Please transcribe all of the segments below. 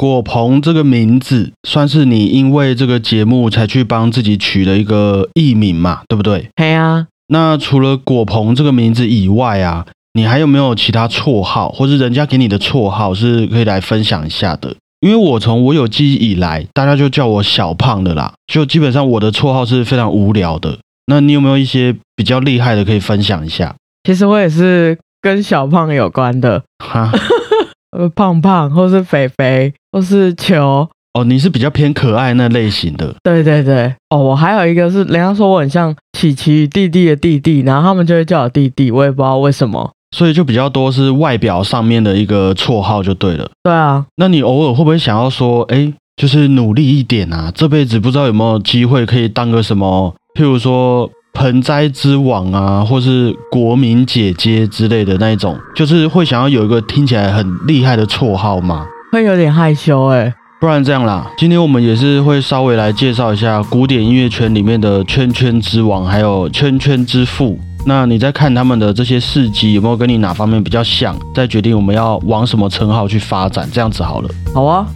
果鹏这个名字算是你因为这个节目才去帮自己取的一个艺名嘛，对不对？嘿啊，那除了果鹏这个名字以外啊，你还有没有其他绰号，或是人家给你的绰号是可以来分享一下的？因为我从我有记忆以来，大家就叫我小胖的啦，就基本上我的绰号是非常无聊的。那你有没有一些比较厉害的可以分享一下？其实我也是跟小胖有关的，哈，呃，胖胖或是肥肥或是球，哦，你是比较偏可爱那类型的，对对对，哦，我还有一个是人家说我很像琪琪弟弟的弟弟，然后他们就会叫我弟弟，我也不知道为什么。所以就比较多是外表上面的一个绰号就对了。对啊，那你偶尔会不会想要说，哎，就是努力一点啊？这辈子不知道有没有机会可以当个什么，譬如说盆栽之王啊，或是国民姐姐之类的那一种，就是会想要有一个听起来很厉害的绰号吗？会有点害羞哎。不然这样啦，今天我们也是会稍微来介绍一下古典音乐圈里面的圈圈之王，还有圈圈之父。那你在看他们的这些事迹，有没有跟你哪方面比较像？再决定我们要往什么称号去发展，这样子好了。好啊。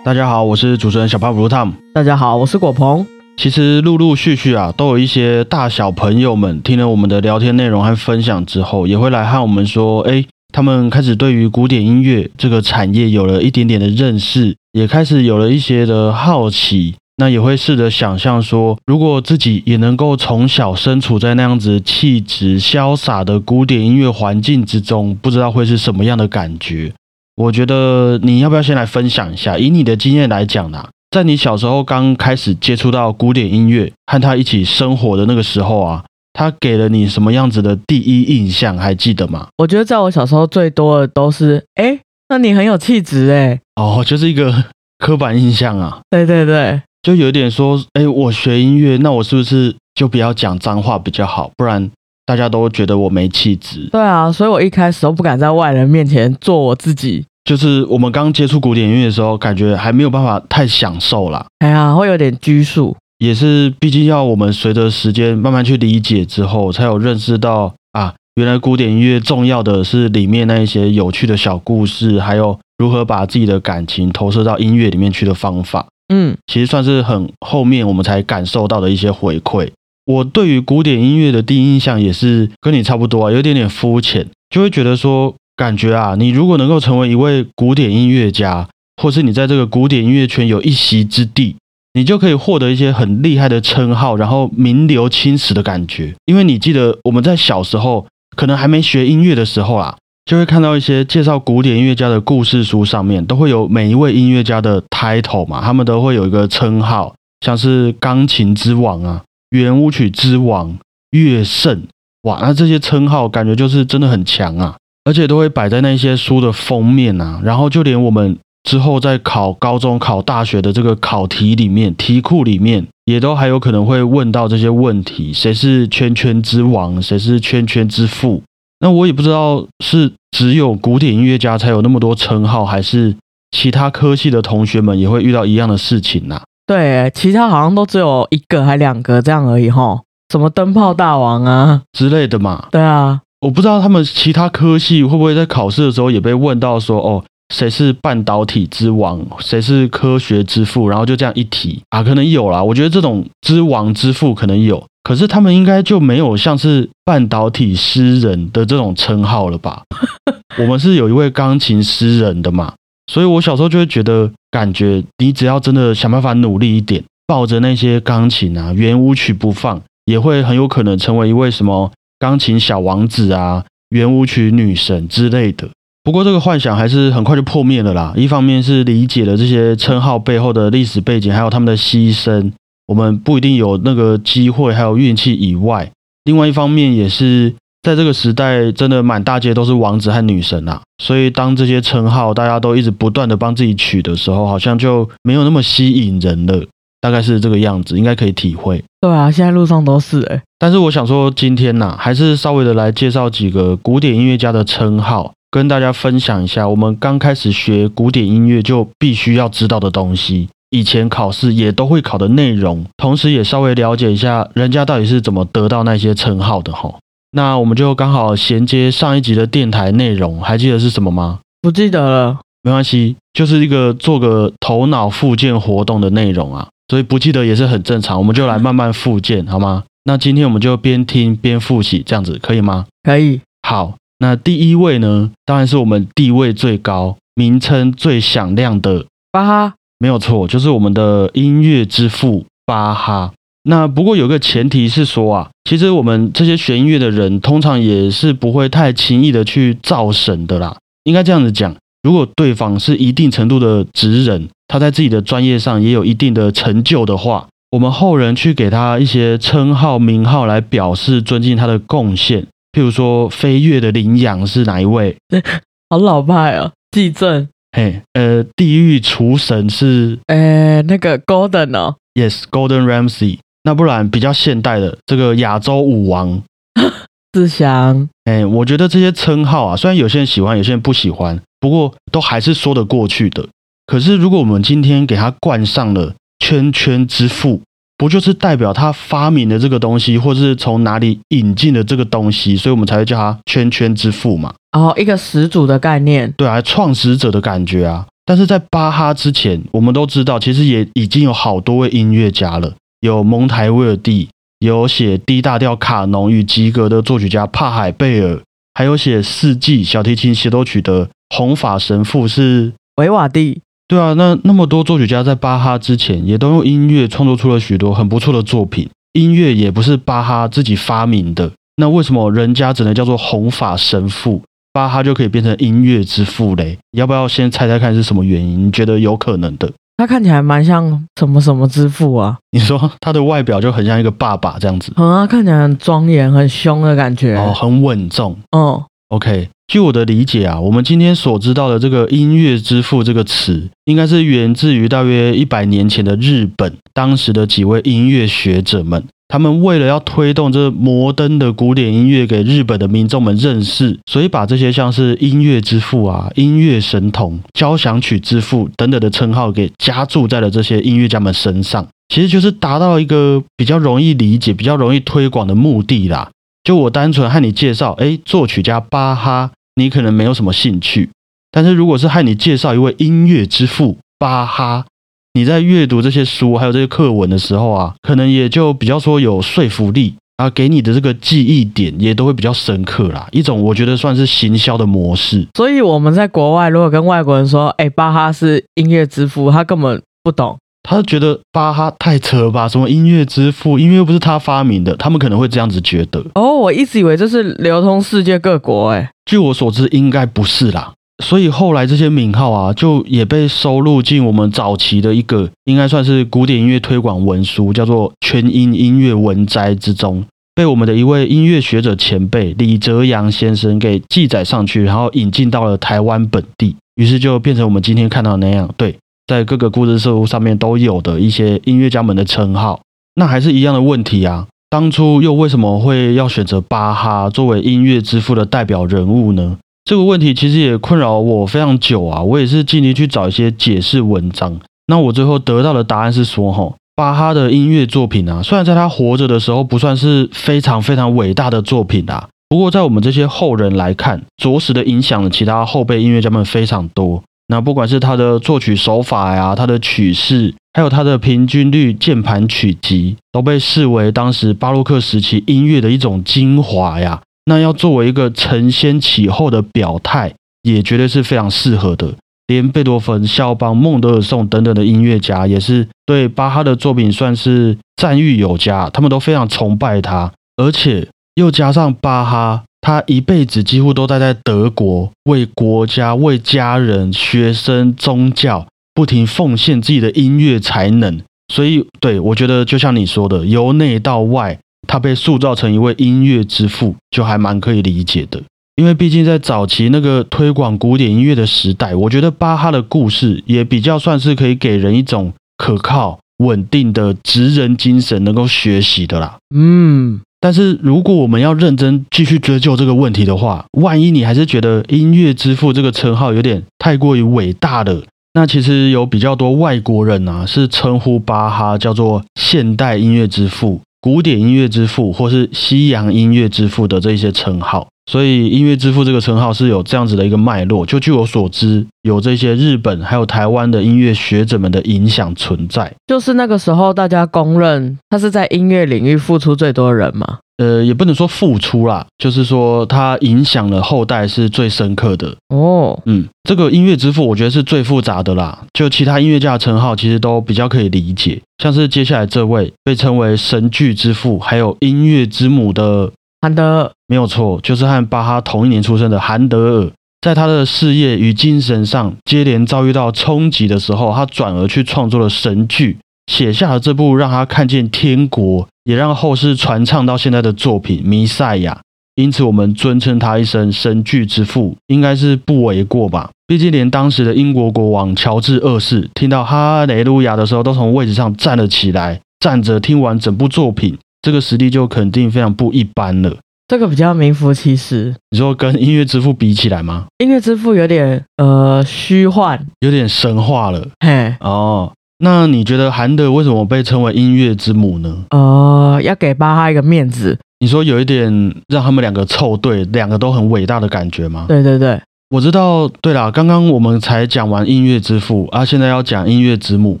大家好，我是主持人小胖 Blue Tom。大家好，我是果鹏。其实陆陆续续啊，都有一些大小朋友们听了我们的聊天内容和分享之后，也会来和我们说，哎，他们开始对于古典音乐这个产业有了一点点的认识，也开始有了一些的好奇。那也会试着想象说，如果自己也能够从小身处在那样子气质潇洒的古典音乐环境之中，不知道会是什么样的感觉。我觉得你要不要先来分享一下，以你的经验来讲呢？在你小时候刚开始接触到古典音乐，和他一起生活的那个时候啊，他给了你什么样子的第一印象？还记得吗？我觉得在我小时候最多的都是，哎，那你很有气质哎。哦，就是一个刻板印象啊。对对对，就有点说，哎，我学音乐，那我是不是就不要讲脏话比较好？不然大家都觉得我没气质。对啊，所以我一开始都不敢在外人面前做我自己。就是我们刚接触古典音乐的时候，感觉还没有办法太享受啦。哎呀，会有点拘束。也是，毕竟要我们随着时间慢慢去理解之后，才有认识到啊，原来古典音乐重要的是里面那一些有趣的小故事，还有如何把自己的感情投射到音乐里面去的方法。嗯，其实算是很后面我们才感受到的一些回馈。我对于古典音乐的第一印象也是跟你差不多啊，有点点肤浅，就会觉得说。感觉啊，你如果能够成为一位古典音乐家，或是你在这个古典音乐圈有一席之地，你就可以获得一些很厉害的称号，然后名留青史的感觉。因为你记得我们在小时候，可能还没学音乐的时候啊，就会看到一些介绍古典音乐家的故事书，上面都会有每一位音乐家的 title 嘛，他们都会有一个称号，像是钢琴之王啊、圆舞曲之王、乐圣，哇，那这些称号感觉就是真的很强啊。而且都会摆在那些书的封面啊，然后就连我们之后在考高中、考大学的这个考题里面、题库里面，也都还有可能会问到这些问题：谁是圈圈之王？谁是圈圈之父？那我也不知道是只有古典音乐家才有那么多称号，还是其他科系的同学们也会遇到一样的事情呐？对，其他好像都只有一个还两个这样而已哈，什么灯泡大王啊之类的嘛。对啊。我不知道他们其他科系会不会在考试的时候也被问到说哦，谁是半导体之王，谁是科学之父，然后就这样一提啊，可能有啦。我觉得这种之王之父可能有，可是他们应该就没有像是半导体诗人的这种称号了吧？我们是有一位钢琴诗人的嘛，所以我小时候就会觉得，感觉你只要真的想办法努力一点，抱着那些钢琴啊，圆舞曲不放，也会很有可能成为一位什么。钢琴小王子啊，圆舞曲女神之类的。不过这个幻想还是很快就破灭了啦。一方面是理解了这些称号背后的历史背景，还有他们的牺牲，我们不一定有那个机会，还有运气以外。另外一方面也是在这个时代，真的满大街都是王子和女神啊。所以当这些称号大家都一直不断的帮自己取的时候，好像就没有那么吸引人了。大概是这个样子，应该可以体会。对啊，现在路上都是哎。但是我想说，今天呢，还是稍微的来介绍几个古典音乐家的称号，跟大家分享一下我们刚开始学古典音乐就必须要知道的东西，以前考试也都会考的内容，同时也稍微了解一下人家到底是怎么得到那些称号的哈。那我们就刚好衔接上一集的电台内容，还记得是什么吗？不记得了。没关系，就是一个做个头脑复健活动的内容啊，所以不记得也是很正常。我们就来慢慢复健，好吗？那今天我们就边听边复习，这样子可以吗？可以。好，那第一位呢，当然是我们地位最高、名称最响亮的巴哈，没有错，就是我们的音乐之父巴哈。那不过有个前提是说啊，其实我们这些学音乐的人，通常也是不会太轻易的去造神的啦。应该这样子讲，如果对方是一定程度的职人，他在自己的专业上也有一定的成就的话，我们后人去给他一些称号、名号来表示尊敬他的贡献。譬如说，飞跃的羚羊是哪一位？好老派哦，地震。嘿，呃，地狱厨神是呃那个 Golden 哦，Yes，Golden Ramsey。那不然比较现代的这个亚洲舞王 志祥。哎，我觉得这些称号啊，虽然有些人喜欢，有些人不喜欢，不过都还是说得过去的。可是如果我们今天给他冠上了圈圈之父，不就是代表他发明的这个东西，或者是从哪里引进的这个东西，所以我们才会叫他圈圈之父嘛？哦，一个始祖的概念，对啊，创始者的感觉啊。但是在巴哈之前，我们都知道，其实也已经有好多位音乐家了，有蒙台威尔第，有写 D 大调卡农与吉格的作曲家帕海贝尔，还有写四季小提琴协奏曲的红发神父是维瓦蒂。对啊，那那么多作曲家在巴哈之前也都用音乐创作出了许多很不错的作品。音乐也不是巴哈自己发明的，那为什么人家只能叫做红发神父，巴哈就可以变成音乐之父嘞？要不要先猜猜看是什么原因？你觉得有可能的？他看起来蛮像什么什么之父啊？你说他的外表就很像一个爸爸这样子，嗯啊，看起来很庄严、很凶的感觉，哦，很稳重，嗯。OK，据我的理解啊，我们今天所知道的这个“音乐之父”这个词，应该是源自于大约一百年前的日本，当时的几位音乐学者们，他们为了要推动这摩登的古典音乐给日本的民众们认识，所以把这些像是“音乐之父”啊、“音乐神童”、“交响曲之父”等等的称号给加注在了这些音乐家们身上，其实就是达到一个比较容易理解、比较容易推广的目的啦。就我单纯和你介绍，哎，作曲家巴哈，你可能没有什么兴趣。但是如果是和你介绍一位音乐之父巴哈，你在阅读这些书还有这些课文的时候啊，可能也就比较说有说服力啊，给你的这个记忆点也都会比较深刻啦。一种我觉得算是行销的模式。所以我们在国外如果跟外国人说，哎，巴哈是音乐之父，他根本不懂。他觉得巴哈太扯吧？什么音乐之父？音乐又不是他发明的，他们可能会这样子觉得。哦，我一直以为这是流通世界各国，哎，据我所知，应该不是啦。所以后来这些名号啊，就也被收录进我们早期的一个，应该算是古典音乐推广文书，叫做《全音音乐文摘》之中，被我们的一位音乐学者前辈李泽阳先生给记载上去，然后引进到了台湾本地，于是就变成我们今天看到的那样。对。在各个故事书上面都有的一些音乐家们的称号，那还是一样的问题啊。当初又为什么会要选择巴哈作为音乐之父的代表人物呢？这个问题其实也困扰我非常久啊。我也是尽力去找一些解释文章。那我最后得到的答案是说，哈，巴哈的音乐作品啊，虽然在他活着的时候不算是非常非常伟大的作品啊，不过在我们这些后人来看，着实的影响了其他后辈音乐家们非常多。那不管是他的作曲手法呀，他的曲式，还有他的平均律键盘曲集，都被视为当时巴洛克时期音乐的一种精华呀。那要作为一个承先启后的表态，也绝对是非常适合的。连贝多芬、肖邦、孟德尔颂等等的音乐家，也是对巴哈的作品算是赞誉有加，他们都非常崇拜他，而且又加上巴哈。他一辈子几乎都待在德国，为国家、为家人、学生、宗教不停奉献自己的音乐才能。所以，对我觉得就像你说的，由内到外，他被塑造成一位音乐之父，就还蛮可以理解的。因为毕竟在早期那个推广古典音乐的时代，我觉得巴哈的故事也比较算是可以给人一种可靠、稳定的职人精神，能够学习的啦。嗯。但是，如果我们要认真继续追究这个问题的话，万一你还是觉得音乐之父这个称号有点太过于伟大了，那其实有比较多外国人啊是称呼巴哈叫做现代音乐之父古典音乐之父或是西洋音乐之父的这些称号。所以音乐之父这个称号是有这样子的一个脉络。就据我所知，有这些日本还有台湾的音乐学者们的影响存在。就是那个时候大家公认他是在音乐领域付出最多的人嘛。呃，也不能说付出啦，就是说他影响了后代是最深刻的。哦，嗯，这个音乐之父我觉得是最复杂的啦。就其他音乐家的称号其实都比较可以理解，像是接下来这位被称为神剧之父，还有音乐之母的韩德尔没有错，就是和巴哈同一年出生的韩德尔。在他的事业与精神上接连遭遇到冲击的时候，他转而去创作了神剧，写下了这部让他看见天国，也让后世传唱到现在的作品《弥赛亚》。因此，我们尊称他一声“神剧之父”，应该是不为过吧？毕竟，连当时的英国国王乔治二世听到哈雷路亚的时候，都从位置上站了起来，站着听完整部作品，这个实力就肯定非常不一般了。这个比较名副其实。你说跟音乐之父比起来吗？音乐之父有点呃虚幻，有点神话了嘿，哦。那你觉得韩德为什么被称为音乐之母呢？呃，要给巴哈一个面子。你说有一点让他们两个凑对，两个都很伟大的感觉吗？对对对，我知道。对啦，刚刚我们才讲完音乐之父啊，现在要讲音乐之母，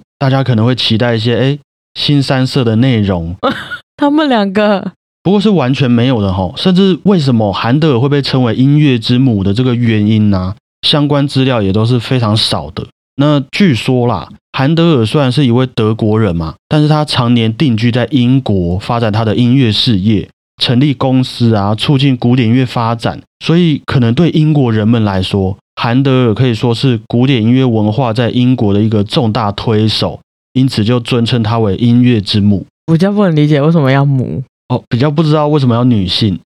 大家可能会期待一些哎新三色的内容，他们两个不过是完全没有的哈。甚至为什么韩德尔会被称为音乐之母的这个原因呢、相关资料也都是非常少的。那据说啦，韩德尔虽然是一位德国人嘛，但是他常年定居在英国，发展他的音乐事业，成立公司啊，促进古典音乐发展。所以可能对英国人们来说，韩德尔可以说是古典音乐文化在英国的一个重大推手，因此就尊称他为音乐之母。我比较不能理解为什么要母。哦，比较不知道为什么要女性，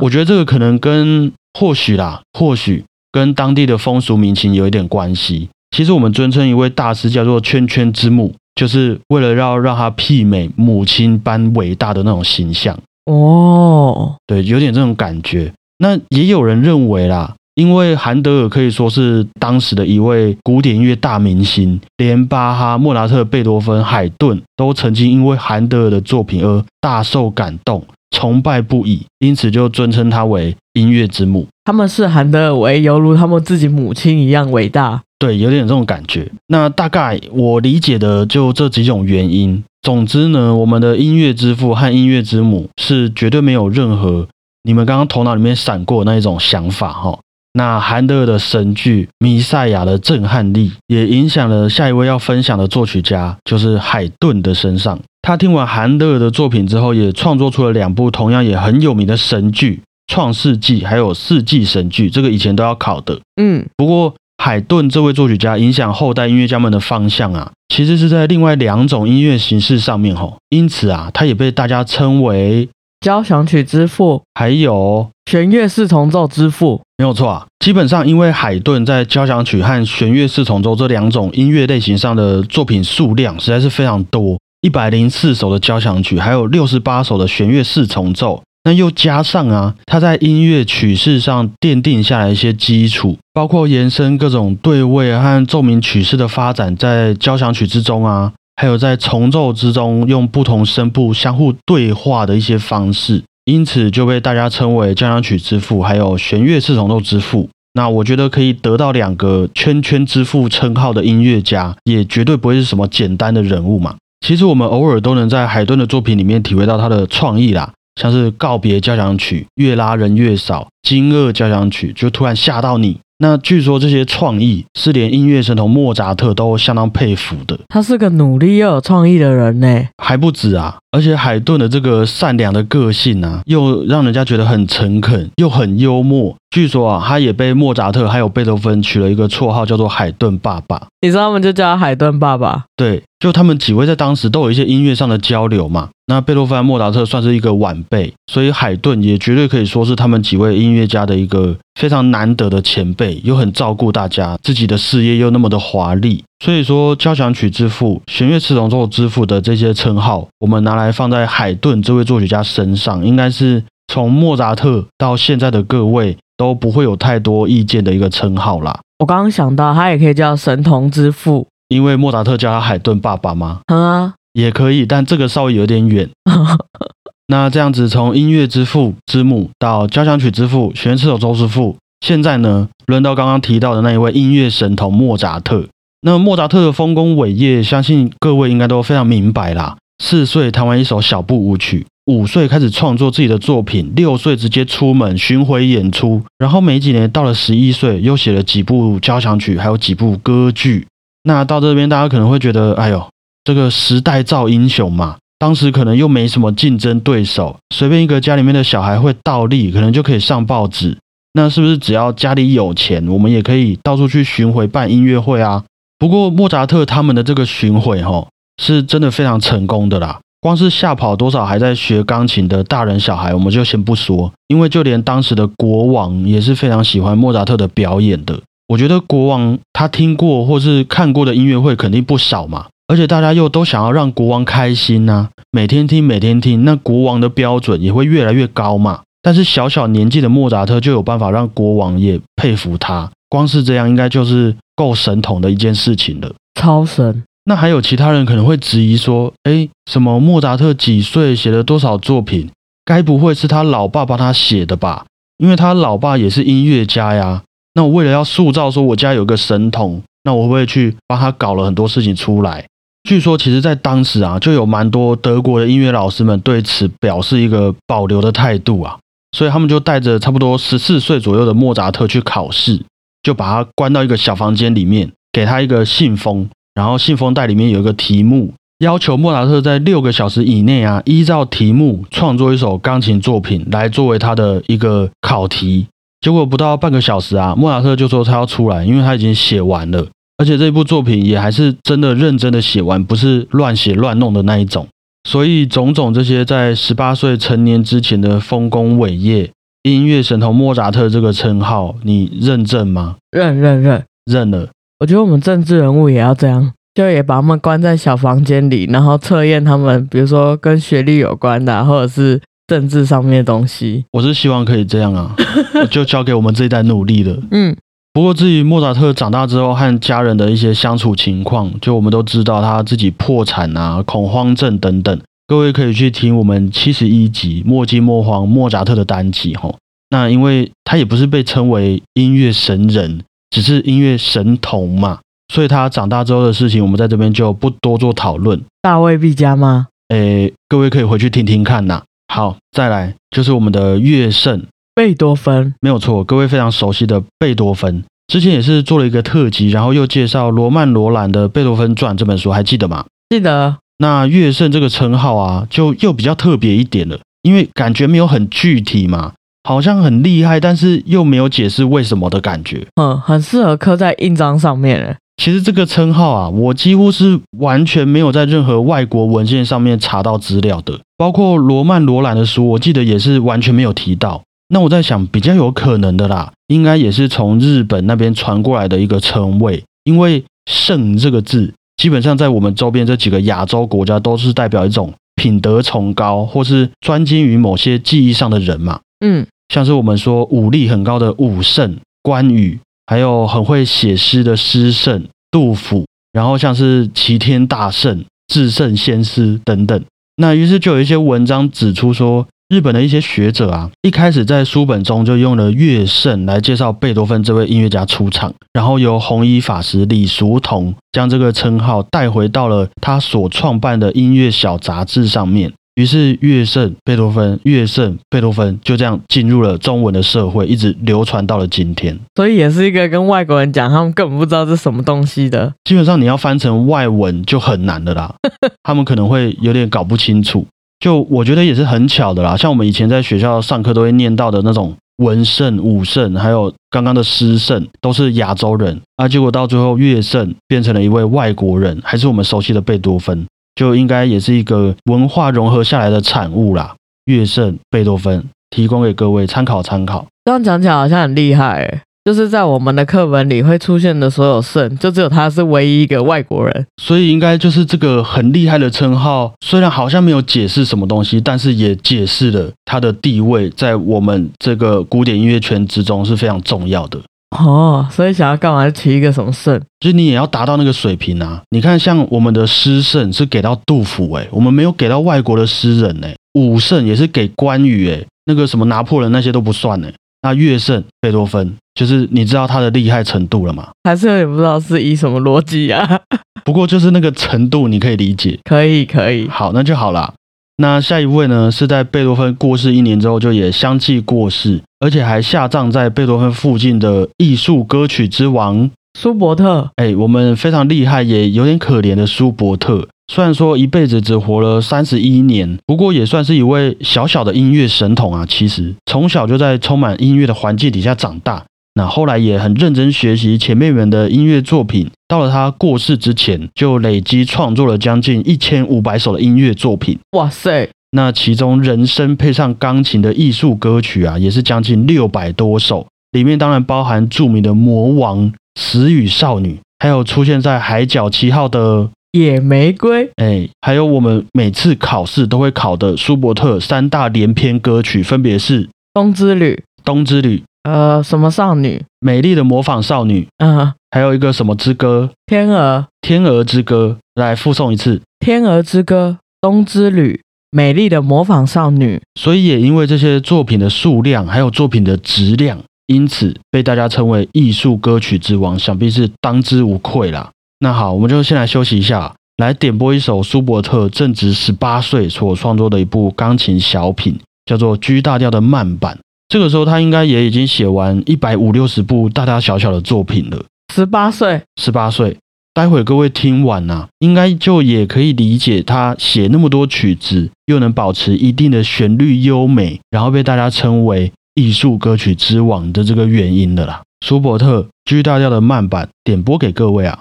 我觉得这个可能跟或许啦，或许跟当地的风俗民情有一点关系。其实我们尊称一位大师叫做圈圈之母，就是为了要让他媲美母亲般伟大的那种形象。哦，对，有点这种感觉。那也有人认为啦，因为韩德尔可以说是当时的一位古典音乐大明星，连巴哈、莫扎特、贝多芬、海顿都曾经因为韩德尔的作品而大受感动，崇拜不已，因此就尊称他为音乐之母。他们视韩德尔为犹如他们自己母亲一样伟大。对，有点这种感觉。那大概我理解的就这几种原因。总之呢，我们的音乐之父和音乐之母是绝对没有任何你们刚刚头脑里面闪过的那一种想法哈。那韩德尔的神剧《弥赛亚》的震撼力，也影响了下一位要分享的作曲家，就是海顿的身上。他听完韩德尔的作品之后，也创作出了两部同样也很有名的神剧《创世纪》还有《世纪神剧》，这个以前都要考的。嗯，不过，海顿这位作曲家影响后代音乐家们的方向啊，其实是在另外两种音乐形式上面吼。因此啊，他也被大家称为交响曲之父、还有弦乐四重奏之父。没有错啊。基本上，因为海顿在交响曲和弦乐四重奏这两种音乐类型上的作品数量实在是非常多，一百零四首的交响曲，还有六十八首的弦乐四重奏。那又加上啊，他在音乐曲式上奠定下来一些基础，包括延伸各种对位和奏鸣曲式的发展，在交响曲之中啊，还有在重奏之中用不同声部相互对话的一些方式，因此就被大家称为交响曲之父，还有弦乐四重奏之父。那我觉得可以得到两个圈圈之父称号的音乐家，也绝对不会是什么简单的人物嘛。其实我们偶尔都能在海顿的作品里面体会到他的创意啦。像是告别交响曲，越拉人越少，惊愕交响曲就突然吓到你。那据说这些创意是连音乐神童莫扎特都相当佩服的，他是个努力又有创意的人呢。还不止啊！而且海顿的这个善良的个性啊，又让人家觉得很诚恳，又很幽默。据说啊，他也被莫扎特还有贝多芬取了一个绰号，叫做海顿爸爸。你知道他们就叫他海顿爸爸。对，就他们几位在当时都有一些音乐上的交流嘛。那贝多芬、莫扎特算是一个晚辈，所以海顿也绝对可以说是他们几位音乐家的一个非常难得的前辈，又很照顾大家，自己的事业又那么的华丽。所以说，交响曲之父、弦乐四重奏之父的这些称号，我们拿来放在海顿这位作曲家身上，应该是从莫扎特到现在的各位都不会有太多意见的一个称号啦。我刚刚想到，他也可以叫神童之父。因为莫扎特叫他海顿爸爸吗？嗯啊，也可以，但这个稍微有点远。那这样子从音乐之父之母到交响曲之父弦乐手周师傅，现在呢轮到刚刚提到的那一位音乐神童莫扎特。那莫扎特的丰功伟业，相信各位应该都非常明白啦。四岁弹完一首小步舞曲，五岁开始创作自己的作品，六岁直接出门巡回演出，然后没几年到了十一岁，又写了几部交响曲，还有几部歌剧。那到这边，大家可能会觉得，哎呦，这个时代造英雄嘛。当时可能又没什么竞争对手，随便一个家里面的小孩会倒立，可能就可以上报纸。那是不是只要家里有钱，我们也可以到处去巡回办音乐会啊？不过莫扎特他们的这个巡回，哈，是真的非常成功的啦。光是吓跑多少还在学钢琴的大人小孩，我们就先不说，因为就连当时的国王也是非常喜欢莫扎特的表演的。我觉得国王他听过或是看过的音乐会肯定不少嘛。而且大家又都想要让国王开心呐，每天听每天听，那国王的标准也会越来越高嘛。但是小小年纪的莫扎特就有办法让国王也佩服他，光是这样应该就是够神童的一件事情了，超神。那还有其他人可能会质疑说，哎，什么莫扎特几岁写了多少作品？该不会是他老爸帮他写的吧？因为他老爸也是音乐家呀。那我为了要塑造说我家有个神童，那我会不会去帮他搞了很多事情出来？据说，其实，在当时啊，就有蛮多德国的音乐老师们对此表示一个保留的态度啊，所以他们就带着差不多十四岁左右的莫扎特去考试，就把他关到一个小房间里面，给他一个信封，然后信封袋里面有一个题目，要求莫扎特在六个小时以内啊，依照题目创作一首钢琴作品来作为他的一个考题。结果不到半个小时啊，莫扎特就说他要出来，因为他已经写完了。而且这部作品也还是真的认真的写完，不是乱写乱弄的那一种。所以种种这些在十八岁成年之前的丰功伟业，音乐神童莫扎特这个称号，你认证吗？认认认认了。我觉得我们政治人物也要这样，就也把他们关在小房间里，然后测验他们，比如说跟学历有关的，或者是政治上面的东西。我是希望可以这样啊，就交给我们这一代努力了。嗯。不过，至于莫扎特长大之后和家人的一些相处情况，就我们都知道他自己破产啊、恐慌症等等。各位可以去听我们七十一集《莫惊莫慌》莫扎特的单集哈。那因为他也不是被称为音乐神人，只是音乐神童嘛，所以他长大之后的事情，我们在这边就不多做讨论。大卫毕加吗？诶，各位可以回去听听看呐。好，再来就是我们的乐圣。贝多芬没有错，各位非常熟悉的贝多芬，之前也是做了一个特辑，然后又介绍罗曼·罗兰的《贝多芬传》这本书，还记得吗？记得。那乐圣这个称号啊，就又比较特别一点了，因为感觉没有很具体嘛，好像很厉害，但是又没有解释为什么的感觉。嗯，很适合刻在印章上面。其实这个称号啊，我几乎是完全没有在任何外国文献上面查到资料的，包括罗曼·罗兰的书，我记得也是完全没有提到。那我在想，比较有可能的啦，应该也是从日本那边传过来的一个称谓，因为“圣”这个字，基本上在我们周边这几个亚洲国家都是代表一种品德崇高或是专精于某些技艺上的人嘛。嗯，像是我们说武力很高的武圣关羽，还有很会写诗的诗圣杜甫，然后像是齐天大圣、至圣先师等等。那于是就有一些文章指出说。日本的一些学者啊，一开始在书本中就用了乐圣来介绍贝多芬这位音乐家出场，然后由红衣法师李叔同将这个称号带回到了他所创办的音乐小杂志上面。于是乐圣贝多芬、乐圣贝多芬就这样进入了中文的社会，一直流传到了今天。所以也是一个跟外国人讲，他们根本不知道这什么东西的。基本上你要翻成外文就很难的啦，他们可能会有点搞不清楚。就我觉得也是很巧的啦，像我们以前在学校上课都会念到的那种文圣、武圣，还有刚刚的诗圣，都是亚洲人啊。结果到最后乐圣变成了一位外国人，还是我们熟悉的贝多芬，就应该也是一个文化融合下来的产物啦。乐圣贝多芬提供给各位参考参考。这样讲起来好像很厉害。就是在我们的课本里会出现的所有圣，就只有他是唯一一个外国人，所以应该就是这个很厉害的称号。虽然好像没有解释什么东西，但是也解释了他的地位在我们这个古典音乐圈之中是非常重要的。哦，所以想要干嘛提一个什么圣？就是你也要达到那个水平啊！你看，像我们的诗圣是给到杜甫，诶，我们没有给到外国的诗人，诶，武圣也是给关羽，诶，那个什么拿破仑那些都不算呢。那乐圣贝多芬，就是你知道他的厉害程度了吗？还是有点不知道是以什么逻辑啊？不过就是那个程度，你可以理解。可以，可以。好，那就好啦。那下一位呢，是在贝多芬过世一年之后，就也相继过世，而且还下葬在贝多芬附近的艺术歌曲之王舒伯特。哎，我们非常厉害，也有点可怜的舒伯特。虽然说一辈子只活了三十一年，不过也算是一位小小的音乐神童啊。其实从小就在充满音乐的环境底下长大。那后来也很认真学习前辈们的音乐作品，到了他过世之前，就累积创作了将近一千五百首的音乐作品。哇塞！那其中人声配上钢琴的艺术歌曲啊，也是将近六百多首，里面当然包含著名的《魔王》《死与少女》，还有出现在《海角七号》的《野玫瑰》。哎，还有我们每次考试都会考的舒伯特三大连篇歌曲，分别是《冬之旅》《冬之旅》。呃，什么少女？美丽的模仿少女。嗯，还有一个什么之歌？天鹅。天鹅之歌，来复诵一次。天鹅之歌，冬之旅，美丽的模仿少女。所以也因为这些作品的数量，还有作品的质量，因此被大家称为艺术歌曲之王，想必是当之无愧啦。那好，我们就先来休息一下，来点播一首舒伯特正值十八岁所创作的一部钢琴小品，叫做《G 大调的慢板》。这个时候，他应该也已经写完一百五六十部大大小小的作品了。十八岁，十八岁。待会各位听完呐，应该就也可以理解他写那么多曲子，又能保持一定的旋律优美，然后被大家称为艺术歌曲之王的这个原因的啦。舒伯特 G 大调的慢板点播给各位啊。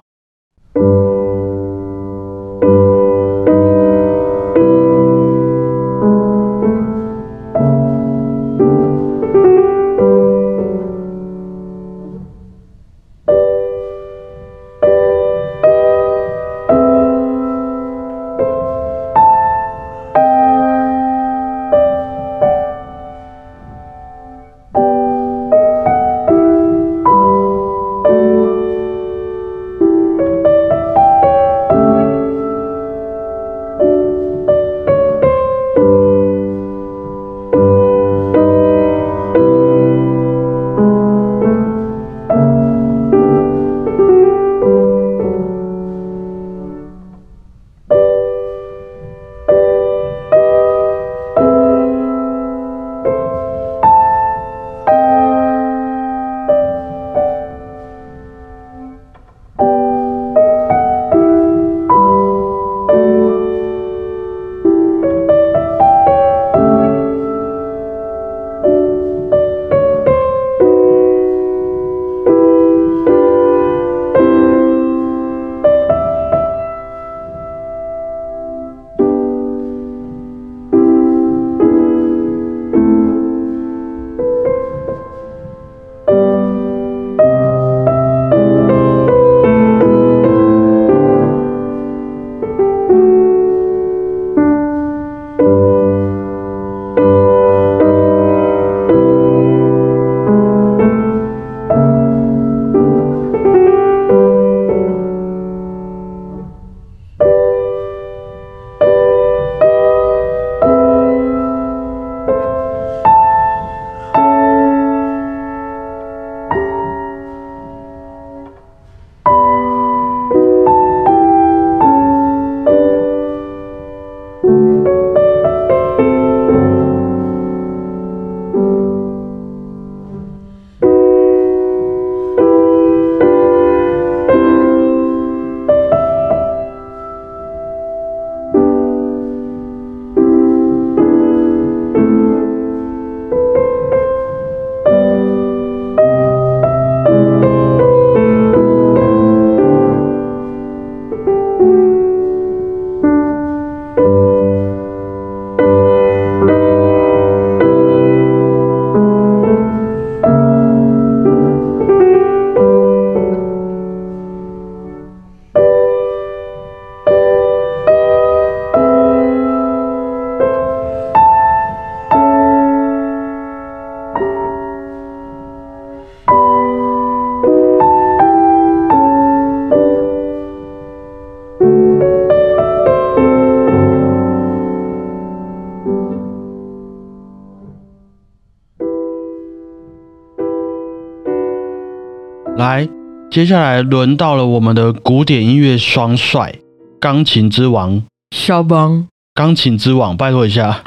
来，接下来轮到了我们的古典音乐双帅，钢琴之王，肖邦、钢琴之王，拜托一下，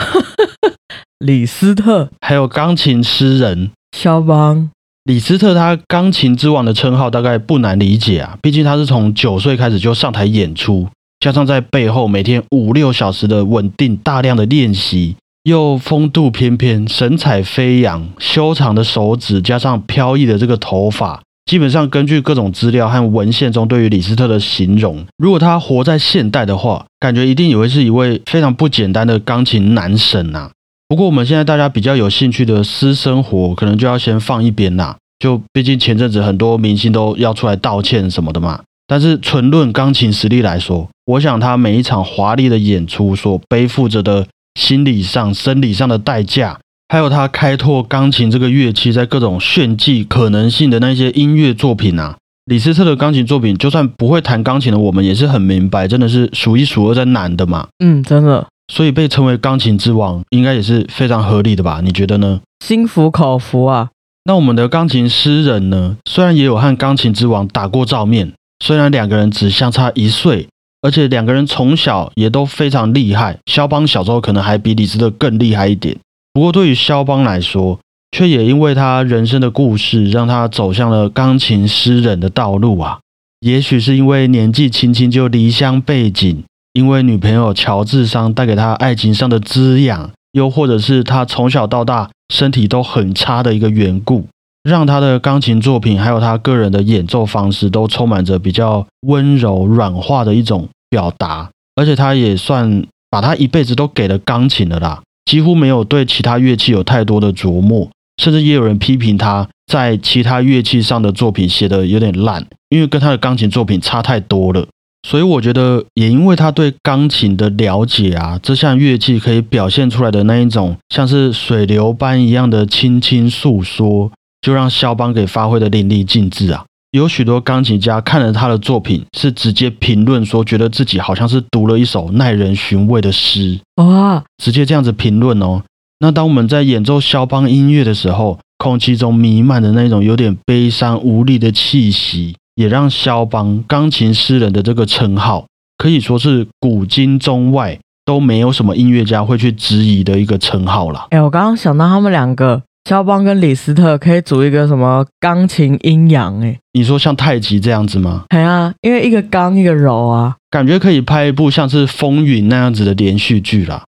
李斯特、还有钢琴诗人。肖邦，李斯特，他钢琴之王的称号大概不难理解啊，毕竟他是从九岁开始就上台演出，加上在背后每天五六小时的稳定大量的练习，又风度翩翩、神采飞扬、修长的手指，加上飘逸的这个头发，基本上根据各种资料和文献中对于李斯特的形容，如果他活在现代的话，感觉一定也会是一位非常不简单的钢琴男神呐、不过我们现在大家比较有兴趣的私生活，可能就要先放一边啦。就毕竟前阵子很多明星都要出来道歉什么的嘛。但是纯论钢琴实力来说，我想他每一场华丽的演出所背负着的心理上、生理上的代价，还有他开拓钢琴这个乐器在各种炫技可能性的那些音乐作品啊，李斯特的钢琴作品，就算不会弹钢琴的我们也是很明白，真的是数一数二在难的嘛。嗯，真的所以被称为钢琴之王，应该也是非常合理的吧？你觉得呢？心服口服啊。那我们的钢琴诗人呢？虽然也有和钢琴之王打过照面，虽然两个人只相差一岁，而且两个人从小也都非常厉害。肖邦小时候可能还比李斯特更厉害一点。不过对于肖邦来说，却也因为他人生的故事，让他走向了钢琴诗人的道路啊。也许是因为年纪轻轻就离乡背井，因为女朋友乔治桑带给他爱情上的滋养，又或者是他从小到大身体都很差的一个缘故，让他的钢琴作品还有他个人的演奏方式都充满着比较温柔软化的一种表达，而且他也算把他一辈子都给了钢琴了啦，几乎没有对其他乐器有太多的琢磨，甚至也有人批评他在其他乐器上的作品写的有点烂，因为跟他的钢琴作品差太多了。所以我觉得，也因为他对钢琴的了解啊，这项乐器可以表现出来的那一种像是水流般一样的轻轻诉说，就让肖邦给发挥的淋漓尽致啊。有许多钢琴家看了他的作品，是直接评论说，觉得自己好像是读了一首耐人寻味的诗，哇，直接这样子评论哦。那当我们在演奏肖邦音乐的时候，空气中弥漫的那种有点悲伤无力的气息，也让肖邦钢琴诗人的这个称号，可以说是古今中外都没有什么音乐家会去质疑的一个称号啦。哎，我刚刚想到他们两个，肖邦跟李斯特可以组一个什么钢琴阴阳？哎，你说像太极这样子吗？哎啊，因为一个刚一个柔啊。感觉可以拍一部像是《风云》那样子的连续剧啦。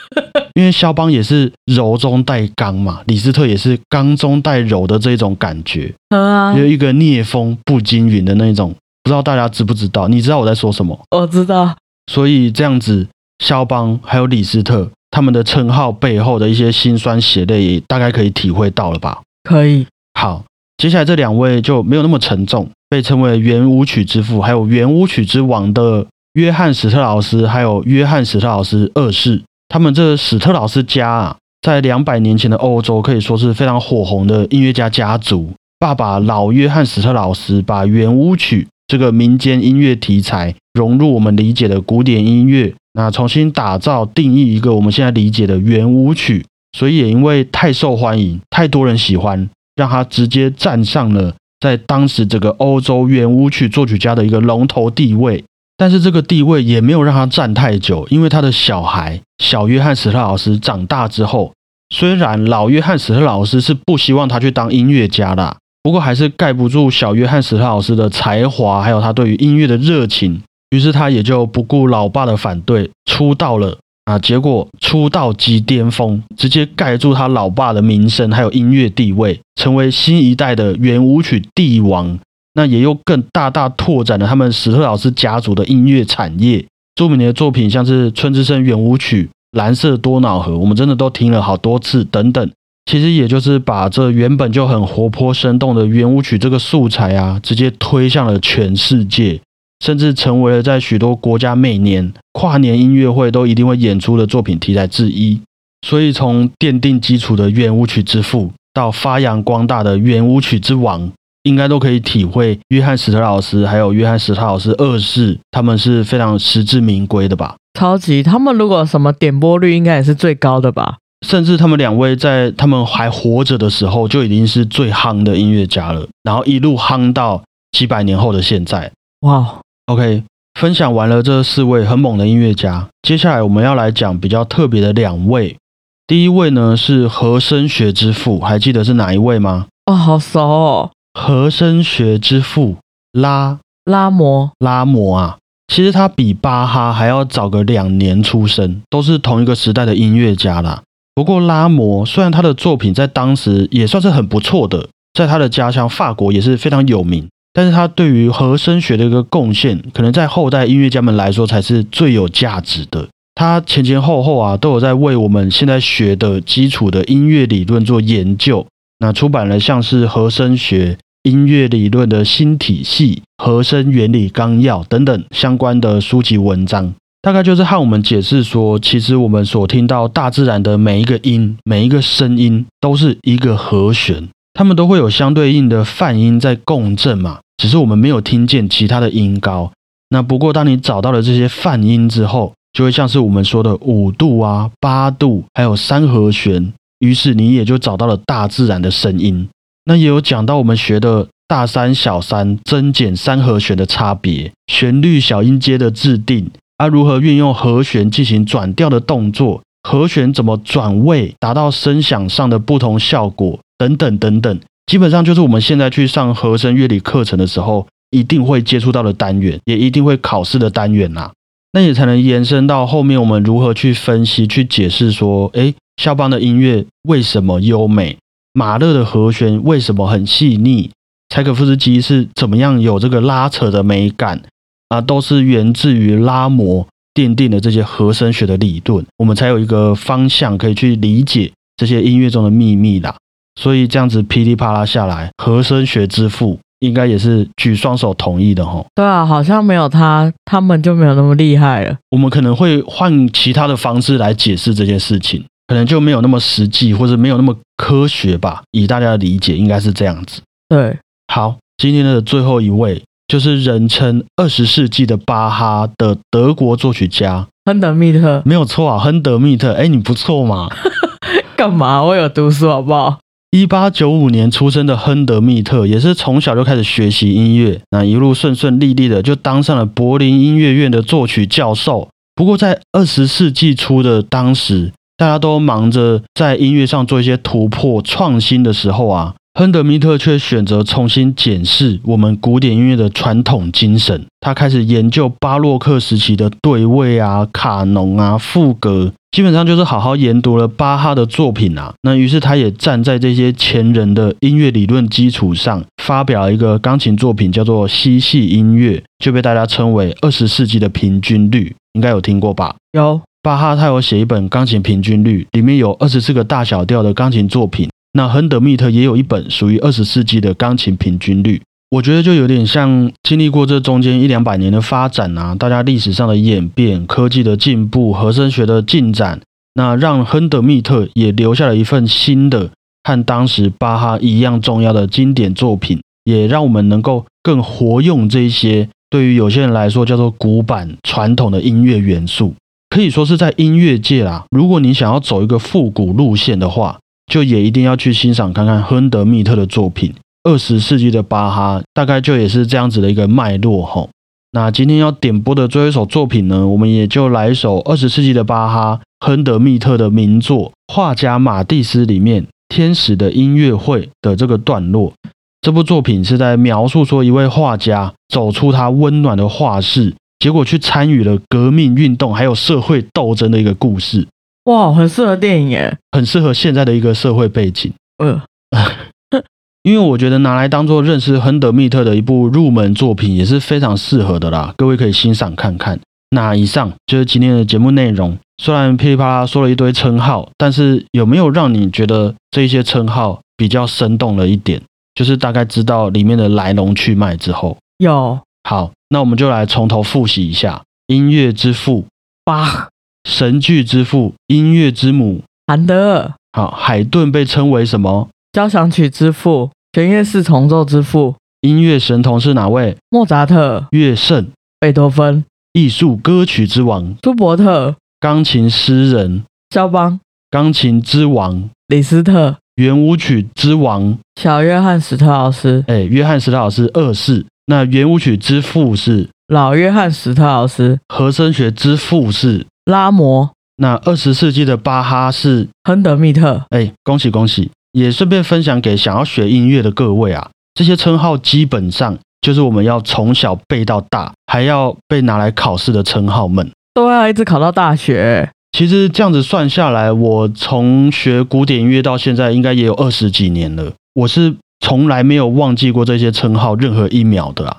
因为肖邦也是柔中带刚嘛，李斯特也是刚中带柔的这种感觉。嗯啊，有一个聂风不惊云的那种，不知道大家知不知道？你知道我在说什么？我知道。所以这样子，肖邦还有李斯特他们的称号背后的一些辛酸血泪，也大概可以体会到了吧？可以。好，接下来这两位就没有那么沉重，被称为圆舞曲之父，还有圆舞曲之王的约翰史特劳斯，还有约翰史特劳斯二世。他们这史特劳斯家啊，在两百年前的欧洲可以说是非常火红的音乐家家族。爸爸老约翰史特劳斯把圆舞曲这个民间音乐题材融入我们理解的古典音乐，那重新打造定义一个我们现在理解的圆舞曲。所以也因为太受欢迎，太多人喜欢，让他直接站上了在当时这个欧洲圆舞曲作曲家的一个龙头地位。但是这个地位也没有让他站太久，因为他的小孩小约翰史特劳斯长大之后，虽然老约翰史特劳斯是不希望他去当音乐家啦，不过还是盖不住小约翰史特劳斯的才华，还有他对于音乐的热情，于是他也就不顾老爸的反对，出道了啊！结果出道即巅峰，直接盖住他老爸的名声，还有音乐地位，成为新一代的圆舞曲帝王。那也又更大大拓展了他们史特老师家族的音乐产业。著名的作品像是《春之声圆舞曲》《蓝色多瑙河》，我们真的都听了好多次。等等，其实也就是把这原本就很活泼生动的圆舞曲这个素材啊，直接推向了全世界，甚至成为了在许多国家每年跨年音乐会都一定会演出的作品题材之一。所以，从奠定基础的圆舞曲之父，到发扬光大的圆舞曲之王。应该都可以体会，约翰史特老师还有约翰史特老师二世，他们是非常实至名归的吧？超级，他们如果什么点播率，应该也是最高的吧？甚至他们两位在他们还活着的时候就已经是最夯的音乐家了，然后一路夯到几百年后的现在。哇，OK，分享完了这四位很猛的音乐家，接下来我们要来讲比较特别的两位。第一位呢是和声学之父，还记得是哪一位吗？哦，好熟哦，和声学之父拉拉摩，拉摩啊，其实他比巴哈还要早个两年出生，都是同一个时代的音乐家啦。不过拉摩虽然他的作品在当时也算是很不错的，在他的家乡法国也是非常有名，但是他对于和声学的一个贡献，可能在后代音乐家们来说才是最有价值的。他前前后后啊，都有在为我们现在学的基础的音乐理论做研究。那出版了像是和声学、音乐理论的新体系、和声原理纲要等等相关的书籍文章，大概就是和我们解释说，其实我们所听到大自然的每一个音、每一个声音都是一个和弦，它们都会有相对应的泛音在共振嘛，只是我们没有听见其他的音高。那不过当你找到了这些泛音之后，就会像是我们说的五度啊、八度，还有三和弦，于是你也就找到了大自然的声音。那也有讲到我们学的大三、小三、增减三和弦的差别，旋律小音阶的制定，啊，如何运用和弦进行转调的动作，和弦怎么转位，达到声响上的不同效果，等等等等，基本上就是我们现在去上和声乐理课程的时候，一定会接触到的单元，也一定会考试的单元啦、那也才能延伸到后面我们如何去分析、去解释说，诶，肖邦的音乐为什么优美？马勒的和弦为什么很细腻？柴可夫斯基是怎么样有这个拉扯的美感啊？都是源自于拉摩奠定的这些和声学的理论，我们才有一个方向可以去理解这些音乐中的秘密啦。所以这样子噼里啪啦下来，和声学之父应该也是举双手同意的吼。对啊，好像没有他，他们就没有那么厉害了。我们可能会换其他的方式来解释这件事情，可能就没有那么实际，或者没有那么科学吧。以大家的理解，应该是这样子。对，好，今天的最后一位就是人称二十世纪的巴哈的德国作曲家，亨德密特没有错啊，亨德密特。哎，你不错嘛。干嘛？我有读书好不好？一八九五年出生的亨德密特，也是从小就开始学习音乐，那一路顺顺利利的就当上了柏林音乐院的作曲教授。不过在二十世纪初的当时，大家都忙着在音乐上做一些突破创新的时候啊，亨德密特却选择重新检视我们古典音乐的传统精神。他开始研究巴洛克时期的对位啊、卡农啊、赋格，基本上就是好好研读了巴哈的作品啊。那于是他也站在这些前人的音乐理论基础上，发表了一个钢琴作品，叫做嬉戏音乐，就被大家称为二十世纪的平均律，应该有听过吧？有巴哈他有写一本钢琴平均律，里面有二十四个大小调的钢琴作品。那亨德密特也有一本属于二十世纪的钢琴平均律。我觉得就有点像经历过这中间一两百年的发展啊，大家历史上的演变、科技的进步、和声学的进展，那让亨德密特也留下了一份新的和当时巴哈一样重要的经典作品，也让我们能够更活用这一些对于有些人来说叫做古板传统的音乐元素。可以说是在音乐界啦，如果你想要走一个复古路线的话，就也一定要去欣赏看看亨德密特的作品。二十世纪的巴哈大概就也是这样子的一个脉络吼。那今天要点播的最后一首作品呢，我们也就来一首二十世纪的巴哈亨德密特的名作《画家马蒂斯》里面《天使的音乐会》的这个段落。这部作品是在描述说一位画家走出他温暖的画室，结果去参与了革命运动还有社会斗争的一个故事，哇，很适合电影耶。很适合现在的一个社会背景。呃，因为我觉得拿来当做认识亨德密特的一部入门作品也是非常适合的啦，各位可以欣赏看看。那以上就是今天的节目内容。虽然噼里啪啦说了一堆称号，但是有没有让你觉得这些称号比较生动了一点？就是大概知道里面的来龙去脉之后，有好，那我们就来从头复习一下：音乐之父、巴神剧之父、音乐之母。韩德尔。好，海顿被称为什么？交响曲之父，弦乐四重奏之父，音乐神童是哪位？莫扎特、乐圣，贝多芬、艺术歌曲之王，舒伯特、钢琴诗人。肖邦。钢琴之王，李斯特、圆舞曲之王，小约翰史特劳斯、哎，约翰史特劳斯二世。那圆舞曲之父是？老约翰史特劳斯、和声学之父是拉摩、那二十世纪的巴哈是亨德密特。哎，恭喜恭喜！也顺便分享给想要学音乐的各位啊，这些称号基本上就是我们要从小背到大，还要被拿来考试的称号们。都要一直考到大学。其实这样子算下来，我从学古典音乐到现在，应该也有二十几年了。我是从来没有忘记过这些称号任何一秒的啊，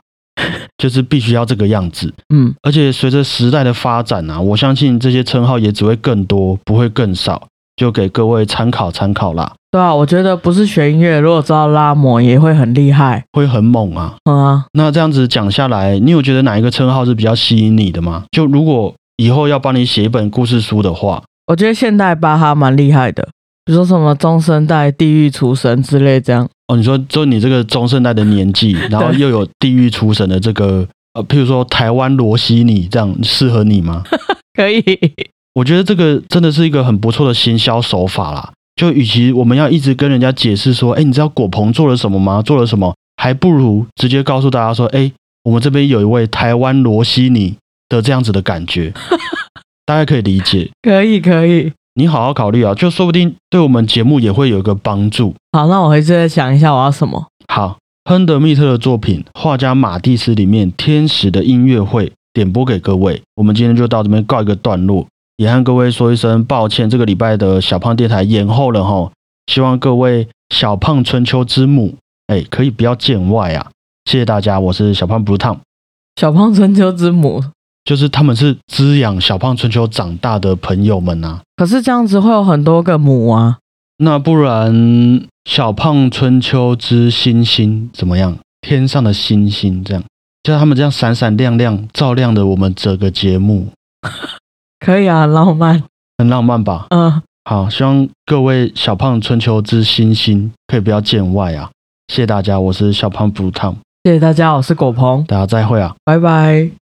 就是必须要这个样子。嗯，而且随着时代的发展啊，我相信这些称号也只会更多，不会更少。就给各位参考参考啦，对啊，我觉得不是学音乐，如果知道拉模也会很厉害。会很猛啊。嗯啊，那这样子讲下来，你有觉得哪一个称号是比较吸引你的吗？就如果以后要帮你写一本故事书的话，我觉得现代巴哈蛮厉害的，比如说什么中生代、地狱厨神之类这样。哦，你说就你这个中生代的年纪，然后又有地狱厨神的这个呃，譬如说台湾罗西尼这样适合你吗？可以，我觉得这个真的是一个很不错的行销手法啦。就与其我们要一直跟人家解释说，哎，你知道果鹏做了什么吗？做了什么？还不如直接告诉大家说，哎，我们这边有一位台湾罗西尼的这样子的感觉，大家可以理解。可以，可以。你好好考虑啊，就说不定对我们节目也会有一个帮助。好，那我回去再想一下我要什么。好，亨德密特的作品《画家马蒂斯》里面《天使的音乐会》点播给各位。我们今天就到这边告一个段落，也和各位说一声抱歉，这个礼拜的小胖电台延后了哈。希望各位小胖春秋之母，哎，可以不要见外啊！谢谢大家，我是小胖 Blue Tom，小胖春秋之母，就是他们是滋养小胖春秋长大的朋友们呐、可是这样子会有很多个母啊。那不然小胖春秋之星星怎么样？天上的星星这样，就他们这样闪闪亮亮，照亮了我们整个节目，可以啊，很浪漫。很浪漫吧？嗯，好，希望各位小胖春秋之星星可以不要见外啊！谢谢大家，我是小胖 Blue Tom，谢谢大家，我是果鹏，大家再会啊！拜拜。